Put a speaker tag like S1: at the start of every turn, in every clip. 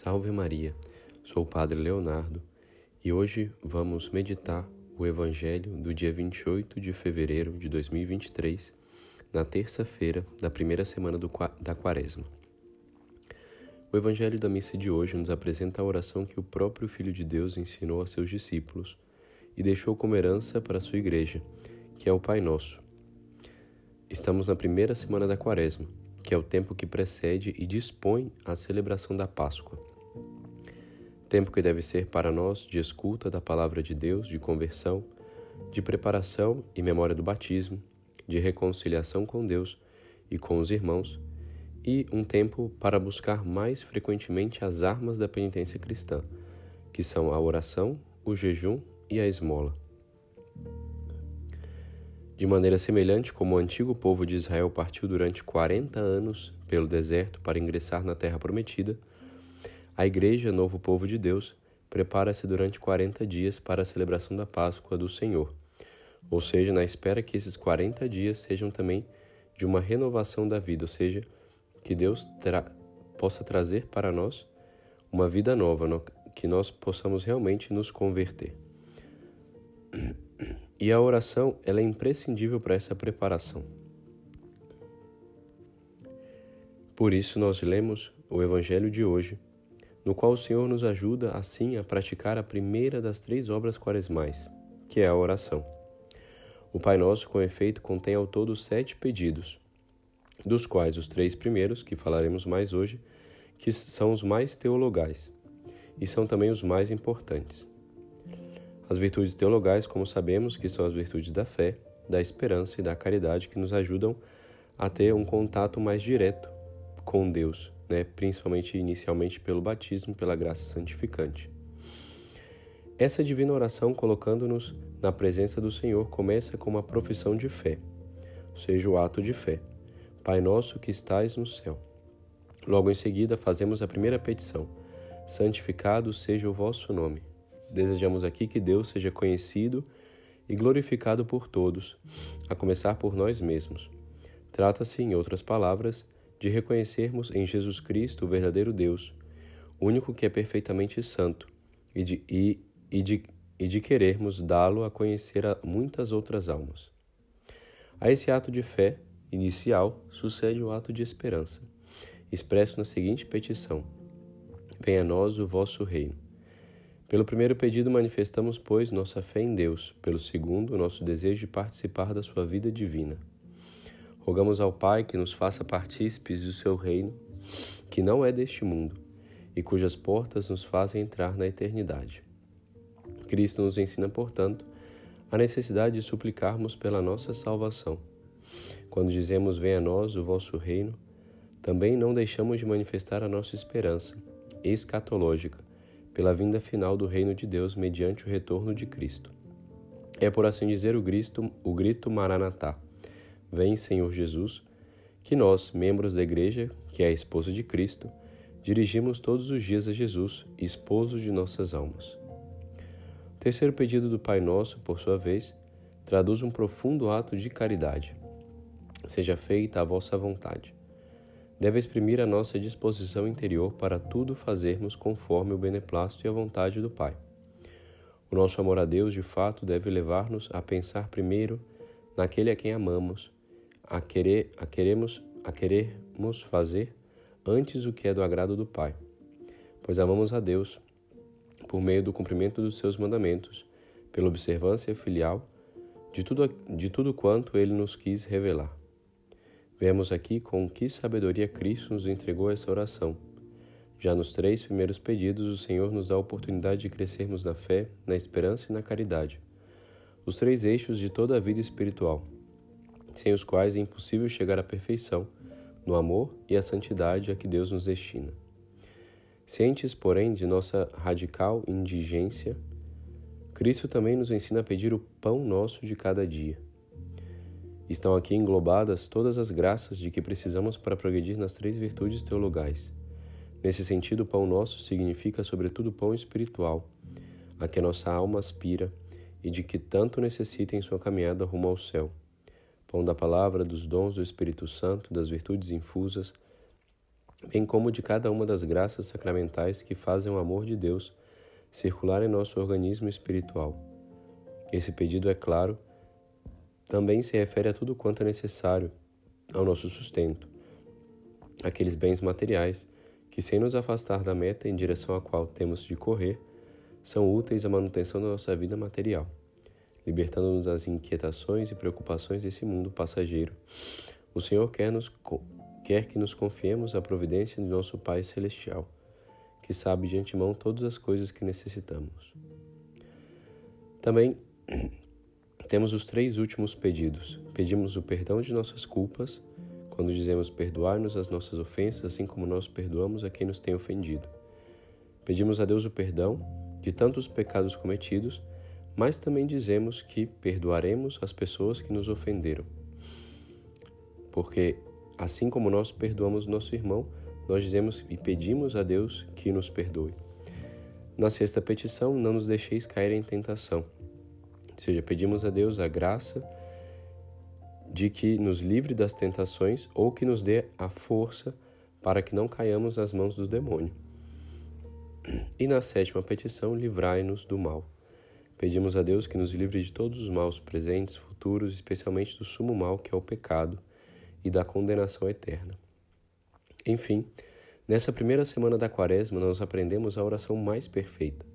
S1: Salve Maria, sou o Padre Leonardo e hoje vamos meditar o Evangelho do dia 28 de fevereiro de 2023, na terça-feira da primeira semana do, da Quaresma. O Evangelho da missa de hoje nos apresenta a oração que o próprio Filho de Deus ensinou a seus discípulos e deixou como herança para a sua igreja, que é o Pai Nosso. Estamos na primeira semana da Quaresma que é o tempo que precede e dispõe a celebração da Páscoa. Tempo que deve ser para nós de escuta da palavra de Deus, de conversão, de preparação e memória do batismo, de reconciliação com Deus e com os irmãos, e um tempo para buscar mais frequentemente as armas da penitência cristã, que são a oração, o jejum e a esmola. De maneira semelhante como o antigo povo de Israel partiu durante 40 anos pelo deserto para ingressar na terra prometida, a Igreja, novo povo de Deus, prepara-se durante 40 dias para a celebração da Páscoa do Senhor, ou seja, na espera que esses 40 dias sejam também de uma renovação da vida, ou seja, que Deus tra possa trazer para nós uma vida nova, no que nós possamos realmente nos converter. E a oração ela é imprescindível para essa preparação. Por isso nós lemos o Evangelho de hoje, no qual o Senhor nos ajuda assim a praticar a primeira das três obras quaresmais, que é a oração. O Pai Nosso, com efeito, contém ao todo sete pedidos, dos quais os três primeiros, que falaremos mais hoje, que são os mais teologais e são também os mais importantes. As virtudes teologais, como sabemos, que são as virtudes da fé, da esperança e da caridade que nos ajudam a ter um contato mais direto com Deus, né? principalmente inicialmente pelo batismo, pela graça santificante. Essa divina oração, colocando-nos na presença do Senhor, começa com uma profissão de fé, ou seja, o ato de fé. Pai nosso que estais no céu. Logo em seguida, fazemos a primeira petição: Santificado seja o vosso nome. Desejamos aqui que Deus seja conhecido e glorificado por todos, a começar por nós mesmos. Trata-se, em outras palavras, de reconhecermos em Jesus Cristo o verdadeiro Deus, único que é perfeitamente santo, e de, e, e de, e de querermos dá-lo a conhecer a muitas outras almas. A esse ato de fé inicial sucede o ato de esperança, expresso na seguinte petição: Venha a nós o vosso reino. Pelo primeiro pedido, manifestamos, pois, nossa fé em Deus. Pelo segundo, nosso desejo de participar da sua vida divina. Rogamos ao Pai que nos faça partícipes do seu reino, que não é deste mundo, e cujas portas nos fazem entrar na eternidade. Cristo nos ensina, portanto, a necessidade de suplicarmos pela nossa salvação. Quando dizemos venha a nós o vosso reino, também não deixamos de manifestar a nossa esperança escatológica pela vinda final do reino de Deus mediante o retorno de Cristo. É, por assim dizer, o grito, o grito Maranatá. Vem, Senhor Jesus, que nós, membros da Igreja, que é a esposa de Cristo, dirigimos todos os dias a Jesus, esposo de nossas almas. O terceiro pedido do Pai Nosso, por sua vez, traduz um profundo ato de caridade. Seja feita a vossa vontade deve exprimir a nossa disposição interior para tudo fazermos conforme o beneplácito e a vontade do Pai. O nosso amor a Deus, de fato, deve levar-nos a pensar primeiro naquele a quem amamos, a querer, a queremos, a queremos fazer antes o que é do agrado do Pai, pois amamos a Deus por meio do cumprimento dos seus mandamentos, pela observância filial de tudo, de tudo quanto ele nos quis revelar. Vemos aqui com que sabedoria Cristo nos entregou essa oração. Já nos três primeiros pedidos, o Senhor nos dá a oportunidade de crescermos na fé, na esperança e na caridade. Os três eixos de toda a vida espiritual, sem os quais é impossível chegar à perfeição, no amor e a santidade a que Deus nos destina. Cientes, porém, de nossa radical indigência, Cristo também nos ensina a pedir o pão nosso de cada dia Estão aqui englobadas todas as graças de que precisamos para progredir nas três virtudes teologais. Nesse sentido, o pão nosso significa, sobretudo, pão espiritual, a que nossa alma aspira e de que tanto necessita em sua caminhada rumo ao céu. Pão da palavra, dos dons do Espírito Santo, das virtudes infusas, bem como de cada uma das graças sacramentais que fazem o amor de Deus circular em nosso organismo espiritual. Esse pedido, é claro, também se refere a tudo quanto é necessário ao nosso sustento, aqueles bens materiais que, sem nos afastar da meta em direção à qual temos de correr, são úteis à manutenção da nossa vida material, libertando-nos das inquietações e preocupações desse mundo passageiro. O Senhor quer, nos, quer que nos confiemos à providência de nosso Pai Celestial, que sabe de antemão todas as coisas que necessitamos. Também temos os três últimos pedidos. Pedimos o perdão de nossas culpas, quando dizemos perdoar-nos as nossas ofensas, assim como nós perdoamos a quem nos tem ofendido. Pedimos a Deus o perdão de tantos pecados cometidos, mas também dizemos que perdoaremos as pessoas que nos ofenderam. Porque, assim como nós perdoamos nosso irmão, nós dizemos e pedimos a Deus que nos perdoe. Na sexta petição, não nos deixeis cair em tentação. Ou seja, pedimos a Deus a graça de que nos livre das tentações ou que nos dê a força para que não caiamos nas mãos do demônio. E na sétima petição, livrai-nos do mal. Pedimos a Deus que nos livre de todos os maus presentes, futuros, especialmente do sumo mal que é o pecado e da condenação eterna. Enfim, nessa primeira semana da Quaresma, nós aprendemos a oração mais perfeita,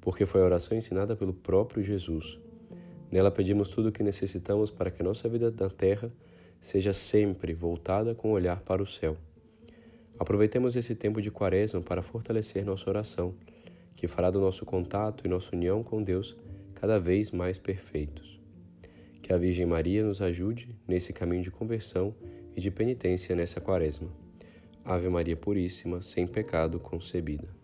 S1: porque foi a oração ensinada pelo próprio Jesus. Nela pedimos tudo o que necessitamos para que a nossa vida na terra seja sempre voltada com o olhar para o céu. Aproveitemos esse tempo de quaresma para fortalecer nossa oração, que fará do nosso contato e nossa união com Deus cada vez mais perfeitos. Que a Virgem Maria nos ajude nesse caminho de conversão e de penitência nessa quaresma. Ave Maria Puríssima, sem pecado concebida.